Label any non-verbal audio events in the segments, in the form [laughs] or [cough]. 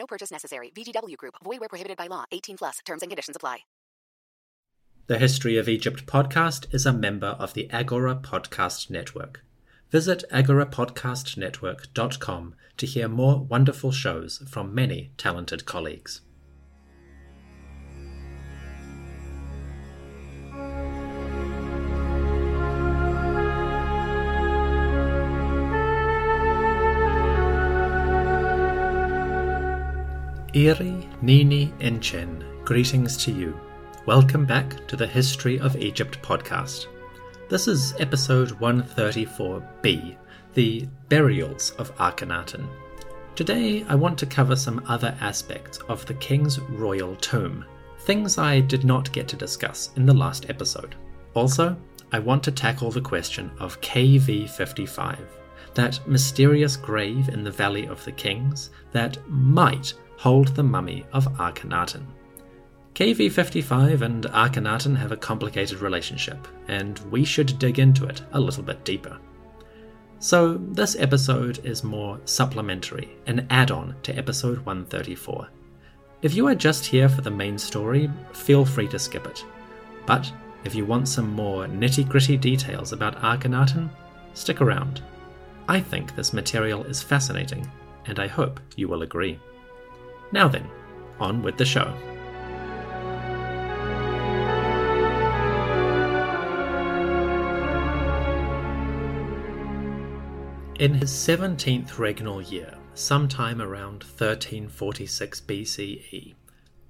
No purchase necessary. VGW Group. Void where prohibited by law. 18 plus. Terms and conditions apply. The History of Egypt podcast is a member of the Agora Podcast Network. Visit agorapodcastnetwork.com to hear more wonderful shows from many talented colleagues. Iri, Nini, Enchen, greetings to you. Welcome back to the History of Egypt podcast. This is episode 134b, the Burials of Akhenaten. Today I want to cover some other aspects of the king's royal tomb, things I did not get to discuss in the last episode. Also, I want to tackle the question of KV 55, that mysterious grave in the Valley of the Kings that might hold the mummy of Akhenaten. KV55 and Akhenaten have a complicated relationship, and we should dig into it a little bit deeper. So, this episode is more supplementary, an add on to episode 134. If you are just here for the main story, feel free to skip it. But if you want some more nitty gritty details about Akhenaten, stick around. I think this material is fascinating, and I hope you will agree. Now then, on with the show. In his 17th regnal year, sometime around 1346 BCE,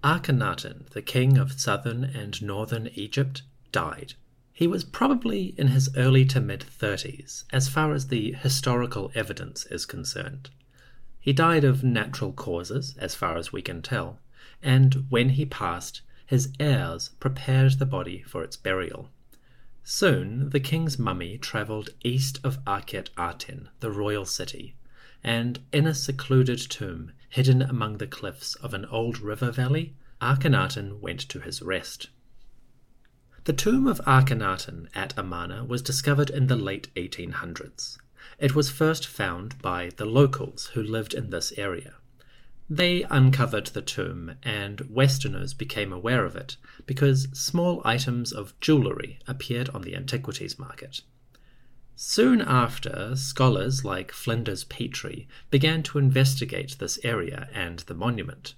Akhenaten, the king of southern and northern Egypt, died. He was probably in his early to mid 30s, as far as the historical evidence is concerned. He died of natural causes, as far as we can tell, and when he passed, his heirs prepared the body for its burial. Soon the king's mummy travelled east of Akhet Aten, the royal city, and in a secluded tomb hidden among the cliffs of an old river valley, Akhenaten went to his rest. The tomb of Akhenaten at Amarna was discovered in the late 1800s. It was first found by the locals who lived in this area. They uncovered the tomb, and Westerners became aware of it because small items of jewellery appeared on the antiquities market. Soon after, scholars like Flinders Petrie began to investigate this area and the monument.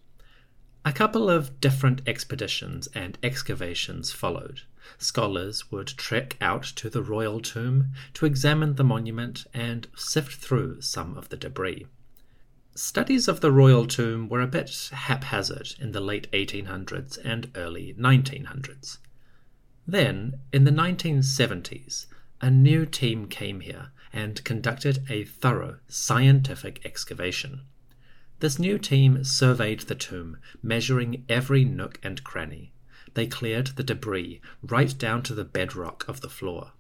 A couple of different expeditions and excavations followed. Scholars would trek out to the royal tomb to examine the monument and sift through some of the debris. Studies of the royal tomb were a bit haphazard in the late 1800s and early 1900s. Then, in the 1970s, a new team came here and conducted a thorough scientific excavation. This new team surveyed the tomb, measuring every nook and cranny. They cleared the debris right down to the bedrock of the floor.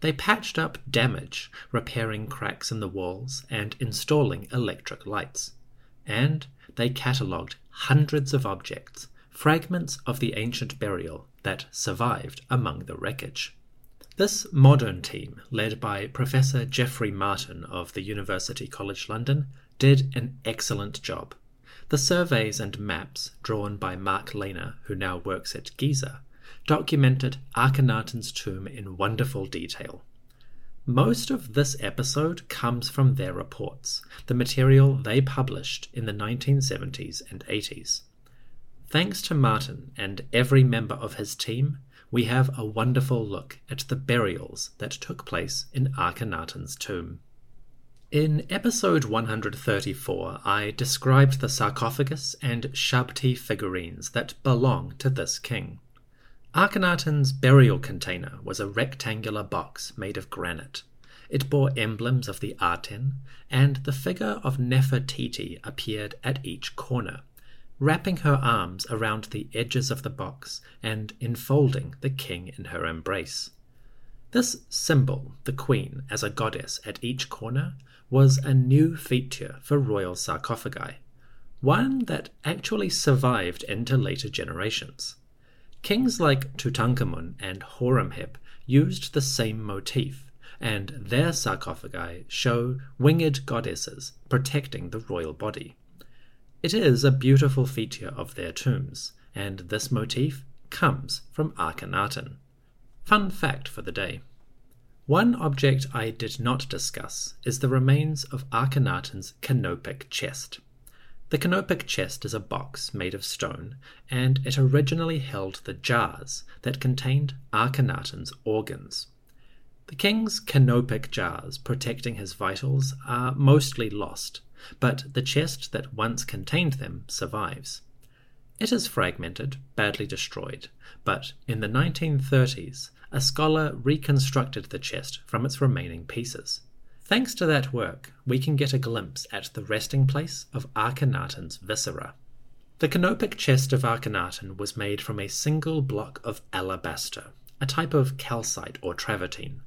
They patched up damage, repairing cracks in the walls and installing electric lights. And they catalogued hundreds of objects, fragments of the ancient burial that survived among the wreckage. This modern team, led by Professor Geoffrey Martin of the University College London, did an excellent job. The surveys and maps, drawn by Mark Lehner, who now works at Giza, documented Akhenaten's tomb in wonderful detail. Most of this episode comes from their reports, the material they published in the 1970s and 80s. Thanks to Martin and every member of his team, we have a wonderful look at the burials that took place in Akhenaten's tomb. In episode 134, I described the sarcophagus and shabti figurines that belong to this king. Akhenaten's burial container was a rectangular box made of granite. It bore emblems of the Aten, and the figure of Nefertiti appeared at each corner, wrapping her arms around the edges of the box and enfolding the king in her embrace. This symbol, the queen as a goddess at each corner, was a new feature for royal sarcophagi, one that actually survived into later generations. Kings like Tutankhamun and Horemheb used the same motif, and their sarcophagi show winged goddesses protecting the royal body. It is a beautiful feature of their tombs, and this motif comes from Akhenaten. Fun fact for the day. One object I did not discuss is the remains of Akhenaten's canopic chest. The canopic chest is a box made of stone, and it originally held the jars that contained Akhenaten's organs. The king's canopic jars protecting his vitals are mostly lost, but the chest that once contained them survives. It is fragmented, badly destroyed, but in the 1930s, a scholar reconstructed the chest from its remaining pieces. Thanks to that work, we can get a glimpse at the resting place of Akhenaten's viscera. The canopic chest of Akhenaten was made from a single block of alabaster, a type of calcite or travertine.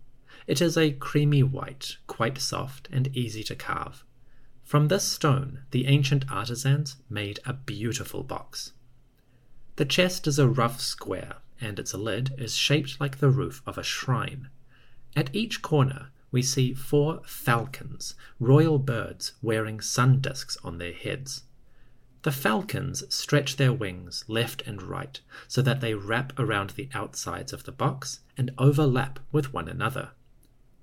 It is a creamy white, quite soft and easy to carve. From this stone, the ancient artisans made a beautiful box. The chest is a rough square, and its lid is shaped like the roof of a shrine. At each corner, we see four falcons, royal birds wearing sun discs on their heads. The falcons stretch their wings left and right so that they wrap around the outsides of the box and overlap with one another.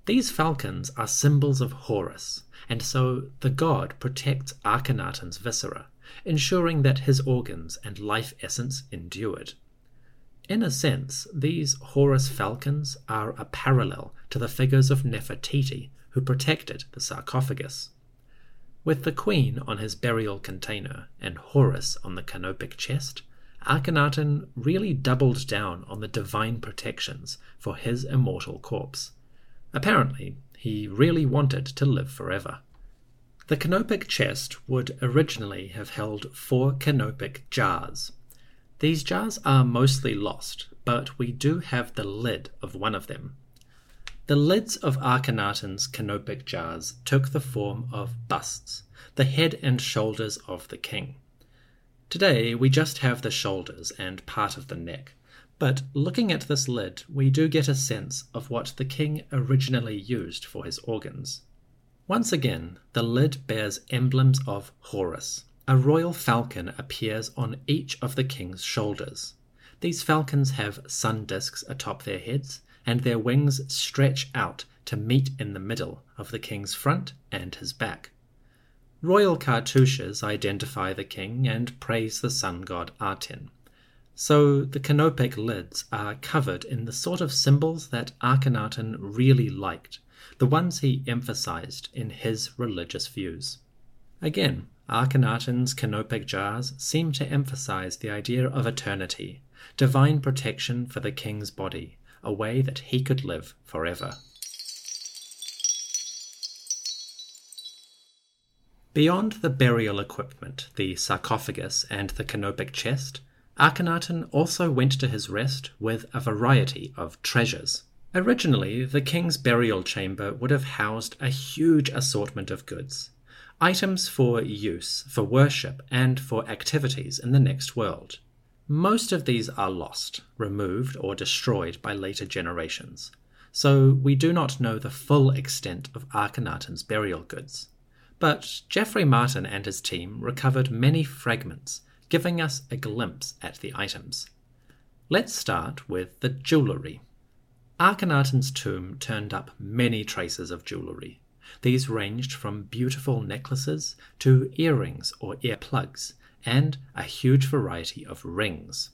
These falcons are symbols of Horus, and so the god protects Akhenaten's viscera, ensuring that his organs and life essence endured. In a sense, these Horus falcons are a parallel to the figures of Nefertiti who protected the sarcophagus. With the queen on his burial container and Horus on the canopic chest, Akhenaten really doubled down on the divine protections for his immortal corpse. Apparently, he really wanted to live forever. The canopic chest would originally have held four canopic jars, these jars are mostly lost, but we do have the lid of one of them. The lids of Akhenaten's canopic jars took the form of busts, the head and shoulders of the king. Today we just have the shoulders and part of the neck, but looking at this lid, we do get a sense of what the king originally used for his organs. Once again, the lid bears emblems of Horus, a royal falcon appears on each of the king's shoulders. These falcons have sun discs atop their heads, and their wings stretch out to meet in the middle of the king's front and his back. Royal cartouches identify the king and praise the sun god Aten. So the canopic lids are covered in the sort of symbols that Akhenaten really liked, the ones he emphasized in his religious views. Again, Akhenaten's canopic jars seem to emphasize the idea of eternity, divine protection for the king's body, a way that he could live forever. Beyond the burial equipment, the sarcophagus, and the canopic chest, Akhenaten also went to his rest with a variety of treasures. Originally, the king's burial chamber would have housed a huge assortment of goods, items for use, for worship, and for activities in the next world. Most of these are lost, removed, or destroyed by later generations, so we do not know the full extent of Akhenaten's burial goods. But Geoffrey Martin and his team recovered many fragments, giving us a glimpse at the items. Let's start with the jewellery. Akhenaten's tomb turned up many traces of jewellery, these ranged from beautiful necklaces to earrings or earplugs, and a huge variety of rings.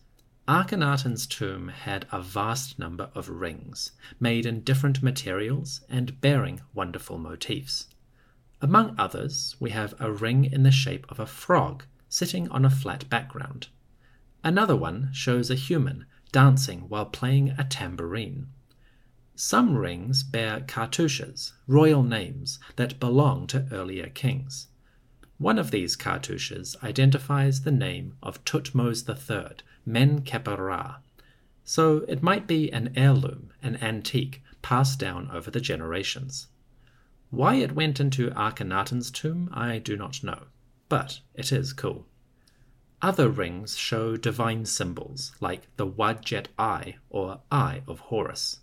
Akhenaten's tomb had a vast number of rings, made in different materials and bearing wonderful motifs. Among others, we have a ring in the shape of a frog sitting on a flat background. Another one shows a human dancing while playing a tambourine. Some rings bear cartouches, royal names, that belong to earlier kings. One of these cartouches identifies the name of Thutmose III, Men Ra, so it might be an heirloom, an antique, passed down over the generations. Why it went into Akhenaten's tomb, I do not know, but it is cool. Other rings show divine symbols, like the Wadjet Eye or Eye of Horus.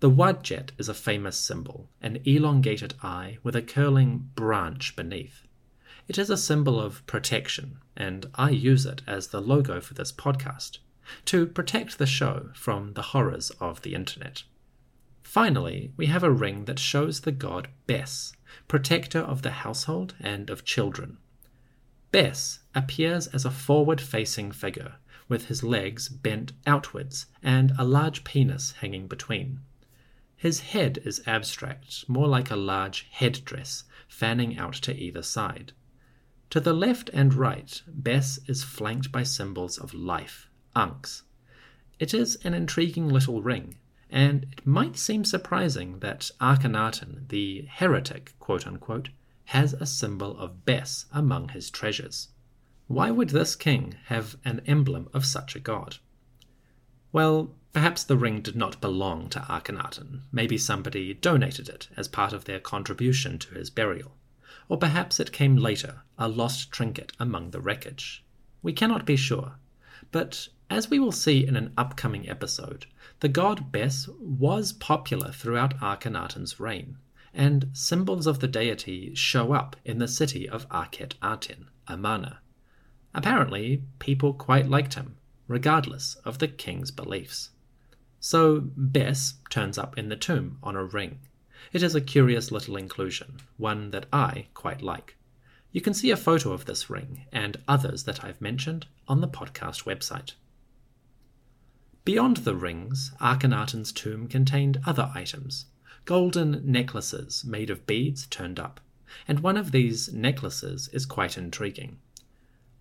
The Wadjet is a famous symbol, an elongated eye with a curling branch beneath. It is a symbol of protection, and I use it as the logo for this podcast to protect the show from the horrors of the internet. Finally, we have a ring that shows the god Bes, protector of the household and of children. Bes appears as a forward facing figure, with his legs bent outwards and a large penis hanging between. His head is abstract, more like a large headdress fanning out to either side. To the left and right, Bes is flanked by symbols of life, ankhs. It is an intriguing little ring, and it might seem surprising that Akhenaten, the heretic, quote unquote, has a symbol of Bes among his treasures. Why would this king have an emblem of such a god? Well, perhaps the ring did not belong to Akhenaten. Maybe somebody donated it as part of their contribution to his burial or perhaps it came later, a lost trinket among the wreckage. We cannot be sure, but as we will see in an upcoming episode, the god Bes was popular throughout Akhenaten's reign, and symbols of the deity show up in the city of Akhet Aten, Amarna. Apparently, people quite liked him, regardless of the king's beliefs. So Bes turns up in the tomb on a ring, it is a curious little inclusion, one that I quite like. You can see a photo of this ring and others that I've mentioned on the podcast website. Beyond the rings, Akhenaten's tomb contained other items golden necklaces made of beads turned up, and one of these necklaces is quite intriguing.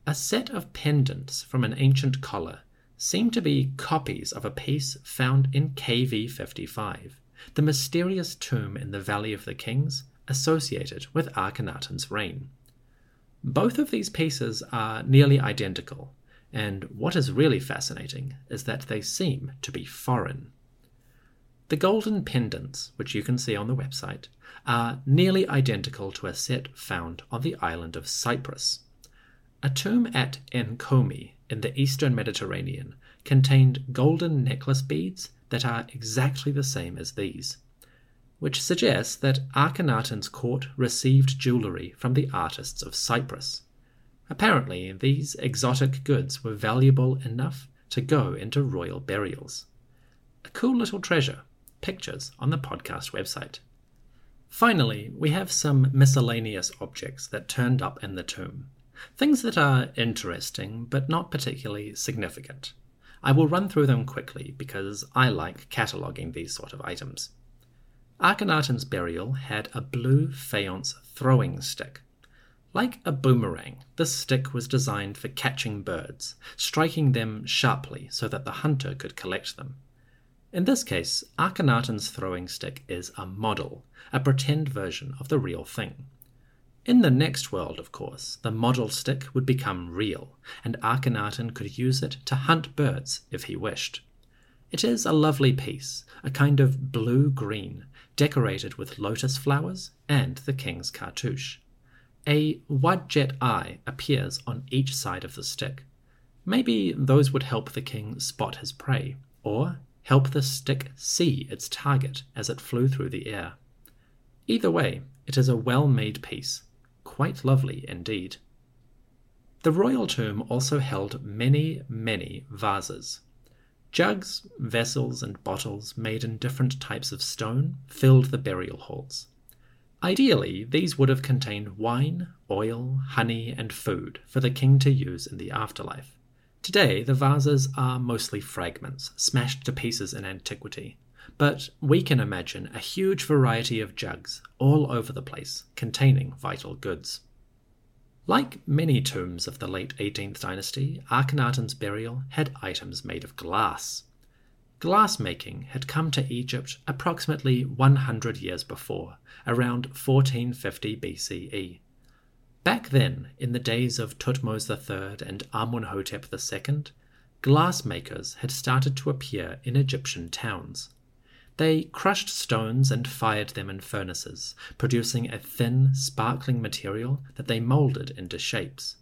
A set of pendants from an ancient collar seem to be copies of a piece found in KV 55, the mysterious tomb in the Valley of the Kings associated with Akhenaten's reign. Both of these pieces are nearly identical, and what is really fascinating is that they seem to be foreign. The golden pendants, which you can see on the website, are nearly identical to a set found on the island of Cyprus. A tomb at Enkomi in the eastern Mediterranean contained golden necklace beads that are exactly the same as these, which suggests that Akhenaten's court received jewellery from the artists of Cyprus. Apparently, these exotic goods were valuable enough to go into royal burials. A cool little treasure. Pictures on the podcast website. Finally, we have some miscellaneous objects that turned up in the tomb. Things that are interesting but not particularly significant. I will run through them quickly because I like cataloguing these sort of items. Akhenaten's burial had a blue faience throwing stick. Like a boomerang, this stick was designed for catching birds, striking them sharply so that the hunter could collect them. In this case, Akhenaten's throwing stick is a model, a pretend version of the real thing. In the next world, of course, the model stick would become real, and Akhenaten could use it to hunt birds if he wished. It is a lovely piece, a kind of blue green, decorated with lotus flowers and the king's cartouche. A wadjet eye appears on each side of the stick. Maybe those would help the king spot his prey, or help the stick see its target as it flew through the air. Either way, it is a well made piece, quite lovely indeed. The royal tomb also held many, many vases. Jugs, vessels, and bottles made in different types of stone filled the burial halls. Ideally, these would have contained wine, oil, honey, and food for the king to use in the afterlife. Today, the vases are mostly fragments, smashed to pieces in antiquity, but we can imagine a huge variety of jugs all over the place containing vital goods. Like many tombs of the late 18th dynasty, Akhenaten's burial had items made of glass. glassmaking had come to Egypt approximately 100 years before, around 1450 BCE. Back then, in the days of Thutmose III and Amunhotep II, glassmakers had started to appear in Egyptian towns. They crushed stones and fired them in furnaces, producing a thin, sparkling material that they moulded into shapes.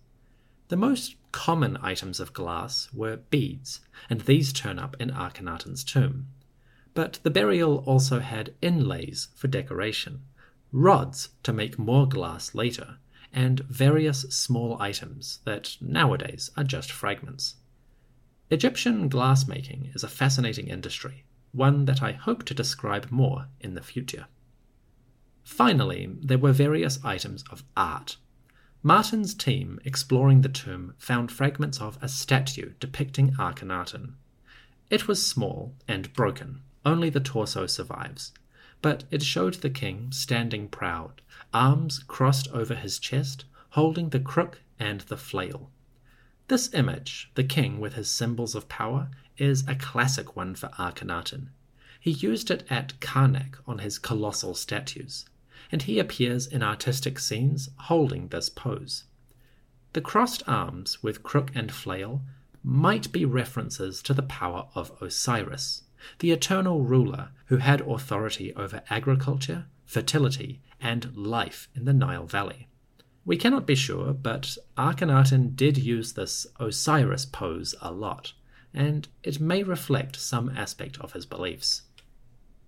The most common items of glass were beads, and these turn up in Akhenaten's tomb. But the burial also had inlays for decoration, rods to make more glass later, and various small items that nowadays are just fragments. Egyptian glassmaking is a fascinating industry, one that I hope to describe more in the future. Finally, there were various items of art. Martin's team, exploring the tomb, found fragments of a statue depicting Akhenaten. It was small and broken, only the torso survives, but it showed the king standing proud, arms crossed over his chest, holding the crook and the flail. This image, the king with his symbols of power, is a classic one for Akhenaten. He used it at Karnak on his colossal statues, and he appears in artistic scenes holding this pose. The crossed arms with crook and flail might be references to the power of Osiris, the eternal ruler who had authority over agriculture, fertility, and life in the Nile Valley. We cannot be sure, but Akhenaten did use this Osiris pose a lot, and it may reflect some aspect of his beliefs.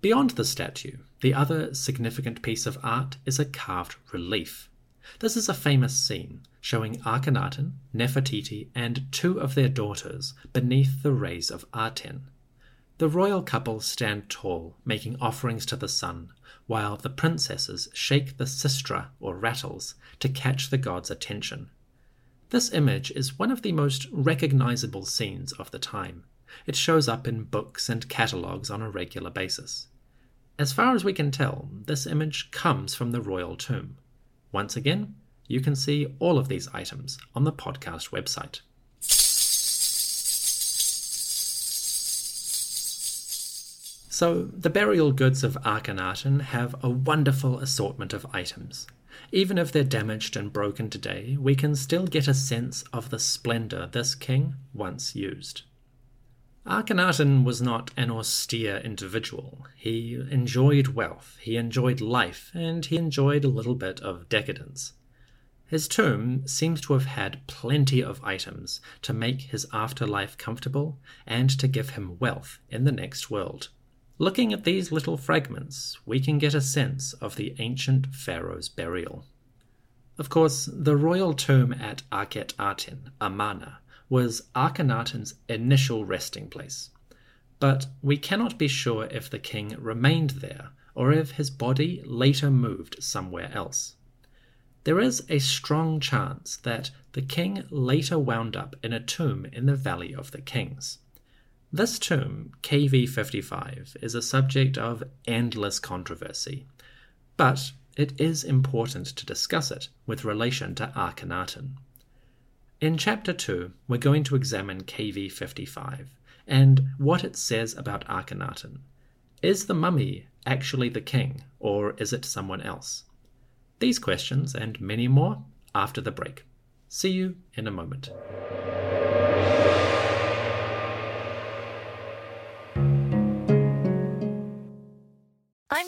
Beyond the statue, the other significant piece of art is a carved relief. This is a famous scene showing Akhenaten, Nefertiti, and two of their daughters beneath the rays of Aten. The royal couple stand tall, making offerings to the sun, while the princesses shake the sistra or rattles to catch the god's attention. This image is one of the most recognizable scenes of the time. It shows up in books and catalogues on a regular basis. As far as we can tell, this image comes from the royal tomb. Once again, you can see all of these items on the podcast website. So, the burial goods of Akhenaten have a wonderful assortment of items. Even if they're damaged and broken today, we can still get a sense of the splendor this king once used. Akhenaten was not an austere individual. He enjoyed wealth, he enjoyed life, and he enjoyed a little bit of decadence. His tomb seems to have had plenty of items to make his afterlife comfortable and to give him wealth in the next world. Looking at these little fragments, we can get a sense of the ancient pharaoh's burial. Of course, the royal tomb at Akhet Aten, Amarna, was Akhenaten's initial resting place. But we cannot be sure if the king remained there or if his body later moved somewhere else. There is a strong chance that the king later wound up in a tomb in the Valley of the Kings. This tomb, KV55, is a subject of endless controversy, but it is important to discuss it with relation to Akhenaten. In Chapter 2, we're going to examine KV55 and what it says about Akhenaten. Is the mummy actually the king, or is it someone else? These questions and many more after the break. See you in a moment.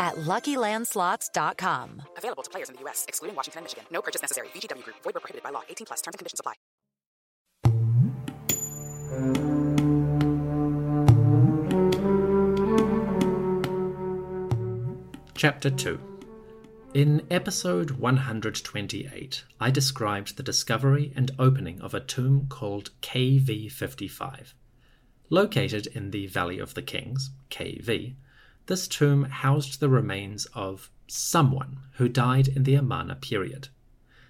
at LuckyLandSlots.com. Available to players in the U.S., excluding Washington and Michigan. No purchase necessary. VGW Group. Void where prohibited by law. 18 plus. Terms and conditions apply. Chapter 2 In episode 128, I described the discovery and opening of a tomb called KV55. Located in the Valley of the Kings, KV, this tomb housed the remains of someone who died in the Amarna period.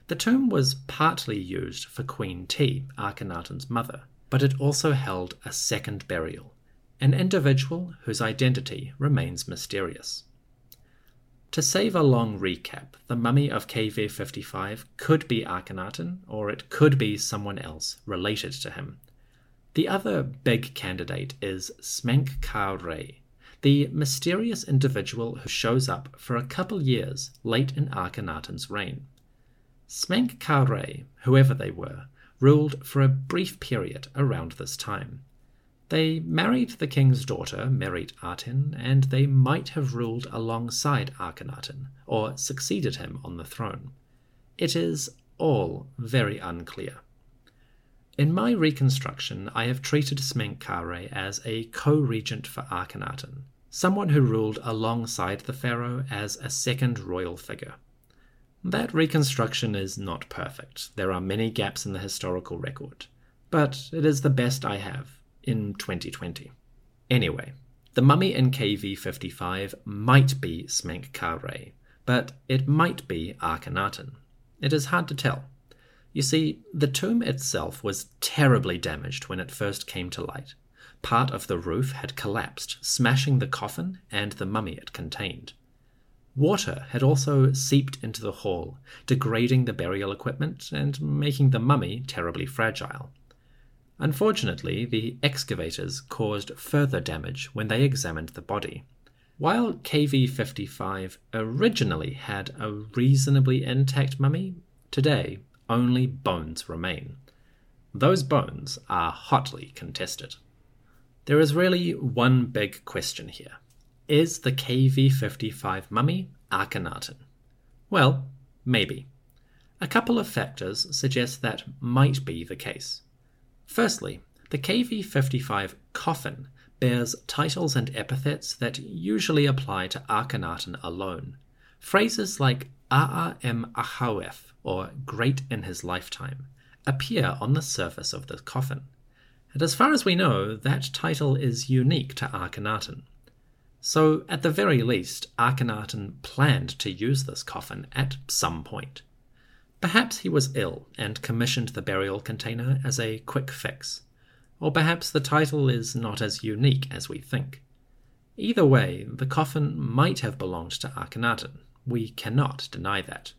The tomb was partly used for Queen Ti, Akhenaten's mother, but it also held a second burial, an individual whose identity remains mysterious. To save a long recap, the mummy of KV 55 could be Akhenaten, or it could be someone else related to him. The other big candidate is Smenkhare, the mysterious individual who shows up for a couple years late in Akhenaten's reign. Smenk Ka whoever they were, ruled for a brief period around this time. They married the king's daughter, Merit Aten, and they might have ruled alongside Akhenaten, or succeeded him on the throne. It is all very unclear. In my reconstruction, I have treated Smenkhare as a co regent for Akhenaten, someone who ruled alongside the pharaoh as a second royal figure. That reconstruction is not perfect. There are many gaps in the historical record, but it is the best I have in 2020. Anyway, the mummy in KV 55 might be Smenkhare, but it might be Akhenaten. It is hard to tell. You see, the tomb itself was terribly damaged when it first came to light. Part of the roof had collapsed, smashing the coffin and the mummy it contained. Water had also seeped into the hall, degrading the burial equipment and making the mummy terribly fragile. Unfortunately, the excavators caused further damage when they examined the body. While KV 55 originally had a reasonably intact mummy, today only bones remain. Those bones are hotly contested. There is really one big question here Is the KV 55 mummy Akhenaten? Well, maybe. A couple of factors suggest that might be the case. Firstly, the KV 55 coffin bears titles and epithets that usually apply to Akhenaten alone. Phrases like A'a em Ahawef, or great in his lifetime, appear on the surface of the coffin. And as far as we know, that title is unique to Akhenaten. So, at the very least, Akhenaten planned to use this coffin at some point. Perhaps he was ill and commissioned the burial container as a quick fix. Or perhaps the title is not as unique as we think. Either way, the coffin might have belonged to Akhenaten. We cannot deny that.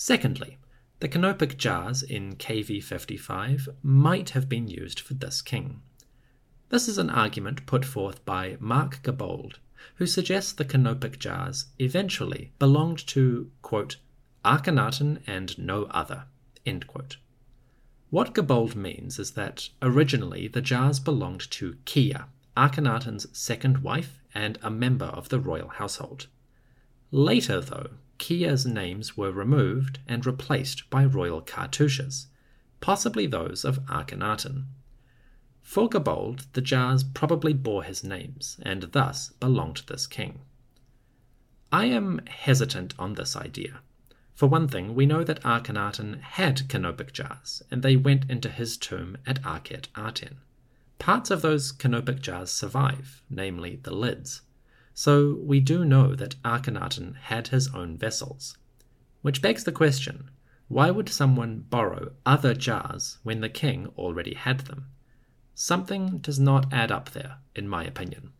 Secondly, the canopic jars in KV 55 might have been used for this king. This is an argument put forth by Marc Gabolde, who suggests the canopic jars eventually belonged to, quote, Akhenaten and no other. What Gabolde means is that originally the jars belonged to Kiya, Akhenaten's second wife and a member of the royal household. Later, though, Kiya's names were removed and replaced by royal cartouches, possibly those of Akhenaten. For Gabolde, the jars probably bore his names and thus belonged to this king. I am hesitant on this idea. For one thing, we know that Akhenaten had canopic jars, and they went into his tomb at Akhet Aten. Parts of those canopic jars survive, namely the lids. So we do know that Akhenaten had his own vessels. Which begs the question why would someone borrow other jars when the king already had them? Something does not add up there, in my opinion.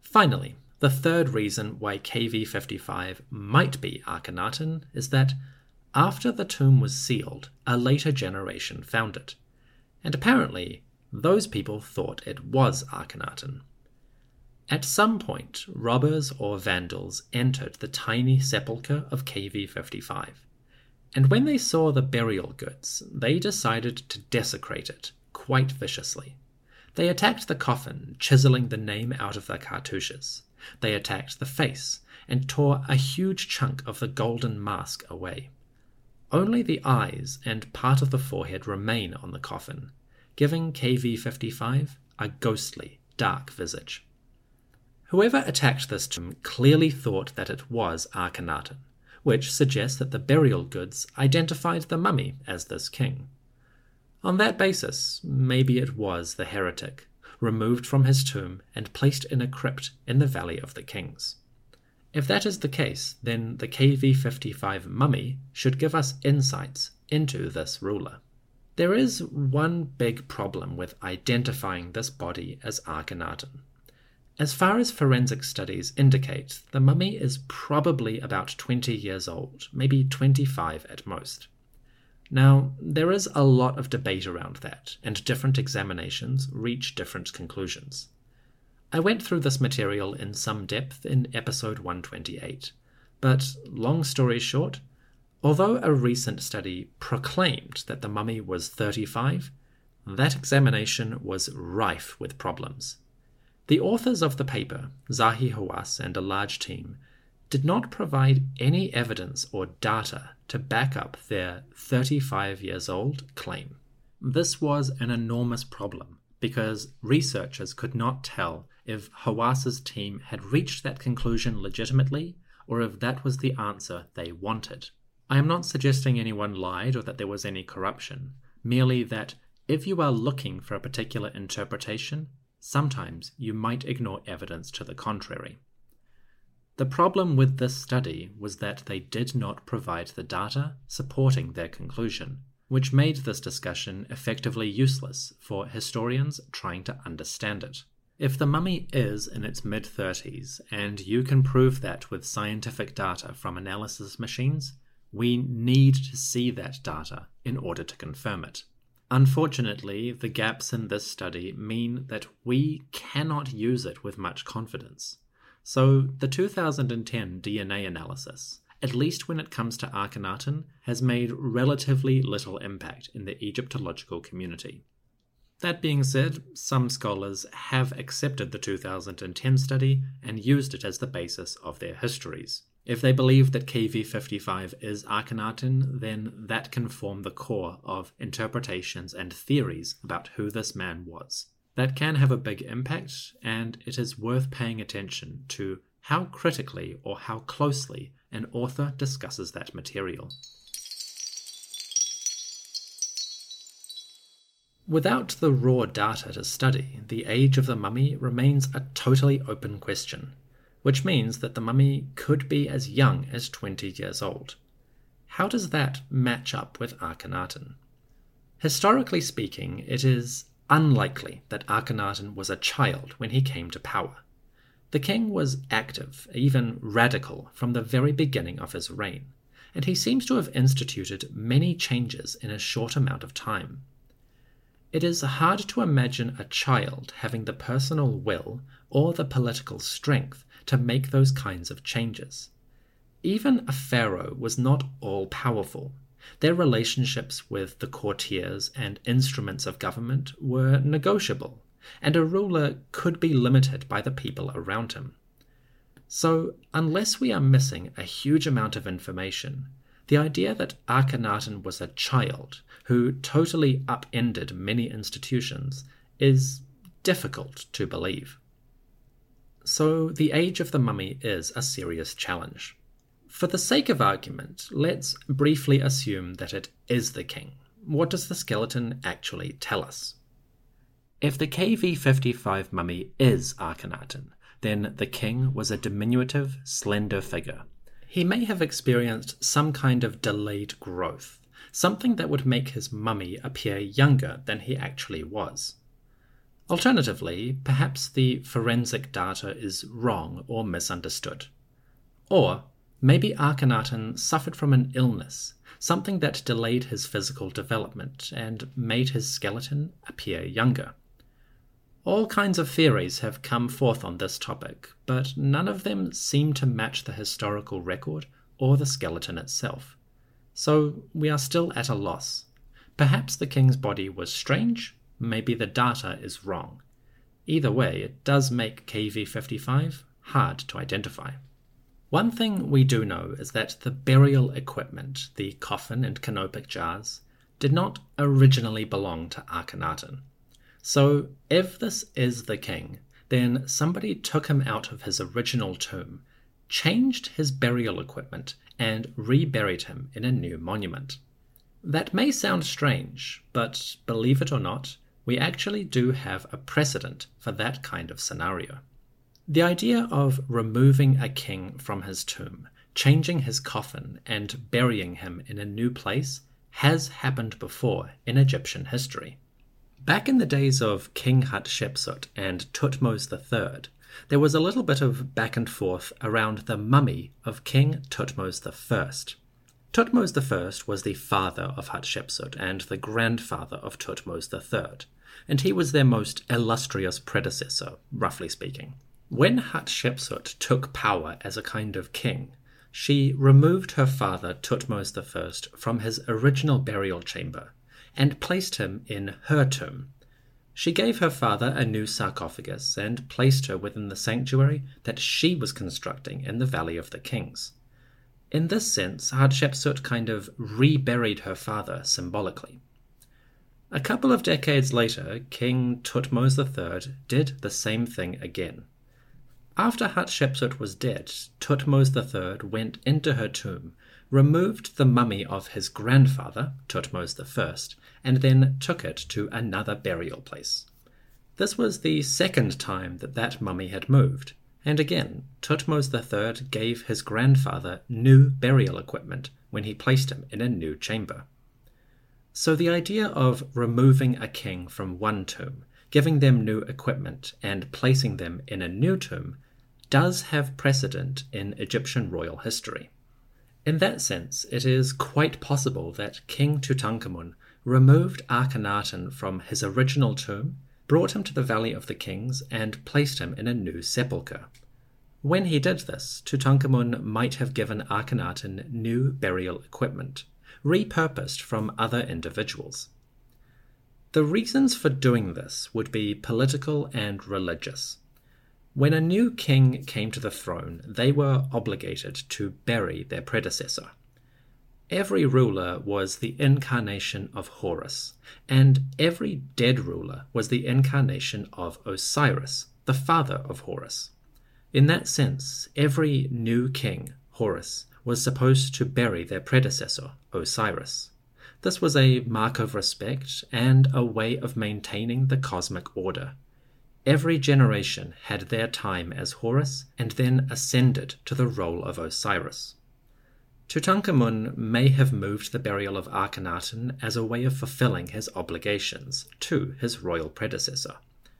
Finally, the third reason why KV55 might be Akhenaten is that after the tomb was sealed, a later generation found it. And apparently, those people thought it was Akhenaten. At some point, robbers or vandals entered the tiny sepulchre of KV55, and when they saw the burial goods, they decided to desecrate it quite viciously. They attacked the coffin, chiseling the name out of the cartouches. They attacked the face and tore a huge chunk of the golden mask away. Only the eyes and part of the forehead remain on the coffin, giving KV 55 a ghostly, dark visage. Whoever attacked this tomb clearly thought that it was Akhenaten, which suggests that the burial goods identified the mummy as this king. On that basis, maybe it was the heretic removed from his tomb and placed in a crypt in the Valley of the Kings. If that is the case, then the KV 55 mummy should give us insights into this ruler. There is one big problem with identifying this body as Akhenaten. As far as forensic studies indicate, the mummy is probably about 20 years old, maybe 25 at most. Now, there is a lot of debate around that, and different examinations reach different conclusions. I went through this material in some depth in episode 128, but long story short, although a recent study proclaimed that the mummy was 35, that examination was rife with problems. The authors of the paper, Zahi Hawass and a large team, did not provide any evidence or data to back up their 35 years old claim. This was an enormous problem because researchers could not tell if Hawass's team had reached that conclusion legitimately or if that was the answer they wanted. I am not suggesting anyone lied or that there was any corruption, merely that if you are looking for a particular interpretation, sometimes you might ignore evidence to the contrary. The problem with this study was that they did not provide the data supporting their conclusion, which made this discussion effectively useless for historians trying to understand it. If the mummy is in its mid 30s, and you can prove that with scientific data from analysis machines, we need to see that data in order to confirm it. Unfortunately, the gaps in this study mean that we cannot use it with much confidence. So, the 2010 DNA analysis, at least when it comes to Akhenaten, has made relatively little impact in the Egyptological community. That being said, some scholars have accepted the 2010 study and used it as the basis of their histories. If they believe that KV55 is Akhenaten, then that can form the core of interpretations and theories about who this man was. That can have a big impact, and it is worth paying attention to how critically or how closely an author discusses that material. Without the raw data to study, the age of the mummy remains a totally open question which means that the mummy could be as young as 20 years old. How does that match up with Akhenaten? Historically speaking, it is unlikely that Akhenaten was a child when he came to power. The king was active, even radical, from the very beginning of his reign, and he seems to have instituted many changes in a short amount of time. It is hard to imagine a child having the personal will or the political strength to make those kinds of changes. Even a pharaoh was not all powerful. Their relationships with the courtiers and instruments of government were negotiable, and a ruler could be limited by the people around him. So, unless we are missing a huge amount of information, the idea that Akhenaten was a child who totally upended many institutions is difficult to believe. So, the age of the mummy is a serious challenge. For the sake of argument, let's briefly assume that it is the king. What does the skeleton actually tell us? If the KV 55 mummy is Akhenaten, then the king was a diminutive, slender figure. He may have experienced some kind of delayed growth, something that would make his mummy appear younger than he actually was. Alternatively, perhaps the forensic data is wrong or misunderstood. Or maybe Akhenaten suffered from an illness, something that delayed his physical development and made his skeleton appear younger. All kinds of theories have come forth on this topic, but none of them seem to match the historical record or the skeleton itself. So we are still at a loss. Perhaps the king's body was strange, maybe the data is wrong. Either way, it does make KV55 hard to identify. One thing we do know is that the burial equipment, the coffin and canopic jars, did not originally belong to Akhenaten. So, if this is the king, then somebody took him out of his original tomb, changed his burial equipment, and reburied him in a new monument. That may sound strange, but believe it or not, we actually do have a precedent for that kind of scenario. The idea of removing a king from his tomb, changing his coffin, and burying him in a new place has happened before in Egyptian history. Back in the days of King Hatshepsut and Thutmose III, there was a little bit of back and forth around the mummy of King Thutmose I. Thutmose I was the father of Hatshepsut and the grandfather of Thutmose III, and he was their most illustrious predecessor, roughly speaking. When Hatshepsut took power as a kind of king, she removed her father Thutmose I from his original burial chamber and placed him in her tomb. She gave her father a new sarcophagus and placed her within the sanctuary that she was constructing in the Valley of the Kings. In this sense, Hatshepsut kind of reburied her father symbolically. A couple of decades later, King Thutmose III did the same thing again. After Hatshepsut was dead, Thutmose III went into her tomb, removed the mummy of his grandfather, Thutmose I, and then took it to another burial place. This was the second time that that mummy had moved, and again, Thutmose III gave his grandfather new burial equipment when he placed him in a new chamber. So the idea of removing a king from one tomb, giving them new equipment, and placing them in a new tomb does have precedent in Egyptian royal history. In that sense, it is quite possible that King Tutankhamun removed Akhenaten from his original tomb, brought him to the Valley of the Kings, and placed him in a new sepulchre. When he did this, Tutankhamun might have given Akhenaten new burial equipment, repurposed from other individuals. The reasons for doing this would be political and religious. When a new king came to the throne, they were obligated to bury their predecessor. Every ruler was the incarnation of Horus, and every dead ruler was the incarnation of Osiris, the father of Horus. In that sense, every new king, Horus, was supposed to bury their predecessor, Osiris. This was a mark of respect and a way of maintaining the cosmic order. Every generation had their time as Horus and then ascended to the role of Osiris. Tutankhamun may have moved the burial of Akhenaten as a way of fulfilling his obligations to his royal predecessor.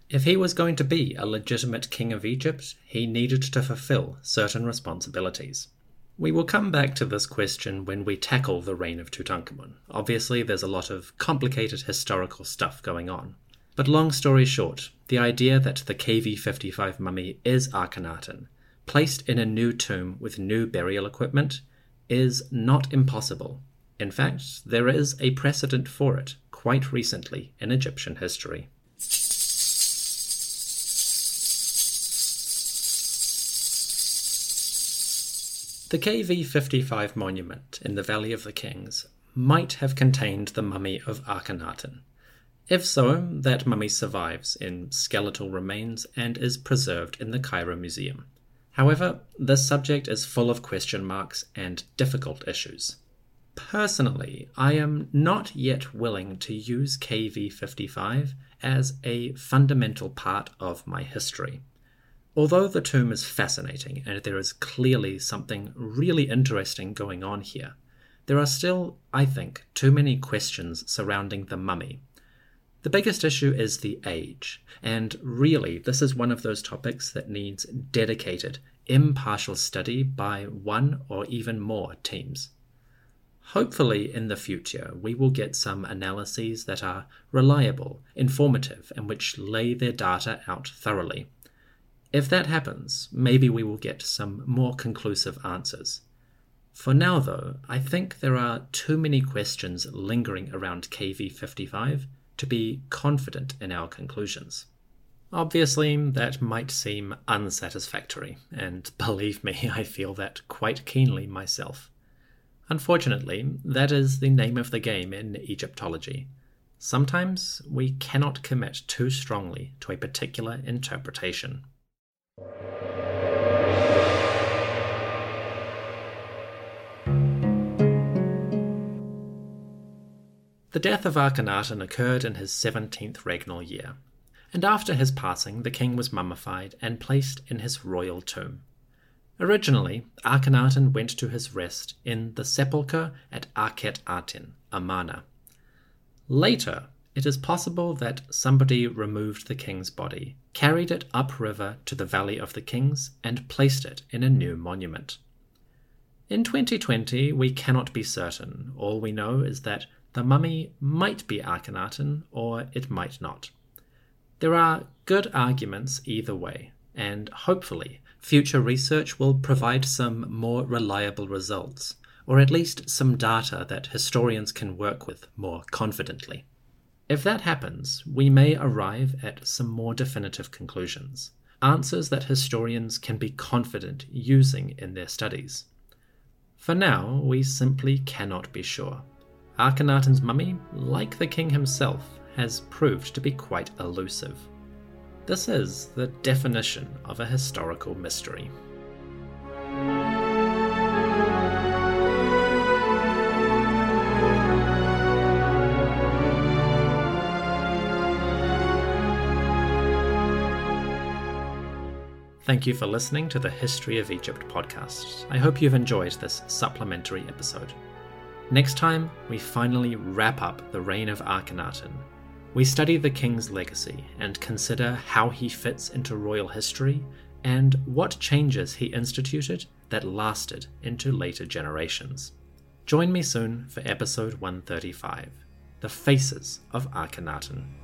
If he was going to be a legitimate king of Egypt, he needed to fulfill certain responsibilities. We will come back to this question when we tackle the reign of Tutankhamun. Obviously, there's a lot of complicated historical stuff going on. But long story short, the idea that the KV 55 mummy is Akhenaten, placed in a new tomb with new burial equipment, is not impossible. In fact, there is a precedent for it quite recently in Egyptian history. The KV 55 monument in the Valley of the Kings might have contained the mummy of Akhenaten. If so, that mummy survives in skeletal remains and is preserved in the Cairo Museum. However, this subject is full of question marks and difficult issues. Personally, I am not yet willing to use KV55 as a fundamental part of my history. Although the tomb is fascinating and there is clearly something really interesting going on here, there are still, I think, too many questions surrounding the mummy the biggest issue is the age, and really, this is one of those topics that needs dedicated, impartial study by one or even more teams. Hopefully, in the future, we will get some analyses that are reliable, informative, and which lay their data out thoroughly. If that happens, maybe we will get some more conclusive answers. For now, though, I think there are too many questions lingering around KV55 to be confident in our conclusions. Obviously, that might seem unsatisfactory, and [laughs] believe me, I feel that quite keenly myself. Unfortunately, that is the name of the game in Egyptology. Sometimes we cannot commit too strongly to a particular interpretation. The death of Akhenaten occurred in his 17th regnal year, and after his passing, the king was mummified and placed in his royal tomb. Originally, Akhenaten went to his rest in the sepulchre at Akhet Aten. Later, it is possible that somebody removed the king's body, carried it upriver to the Valley of the Kings, and placed it in a new monument. In 2020, we cannot be certain. All we know is that the mummy might be Akhenaten or it might not. There are good arguments either way, and hopefully, future research will provide some more reliable results, or at least some data that historians can work with more confidently. If that happens, we may arrive at some more definitive conclusions, answers that historians can be confident using in their studies. For now, we simply cannot be sure. Akhenaten's mummy, like the king himself, has proved to be quite elusive. This is the definition of a historical mystery. Thank you for listening to the History of Egypt podcast. I hope you've enjoyed this supplementary episode. Next time, we finally wrap up the reign of Akhenaten. We study the king's legacy and consider how he fits into royal history and what changes he instituted that lasted into later generations. Join me soon for episode 135 The Faces of Akhenaten.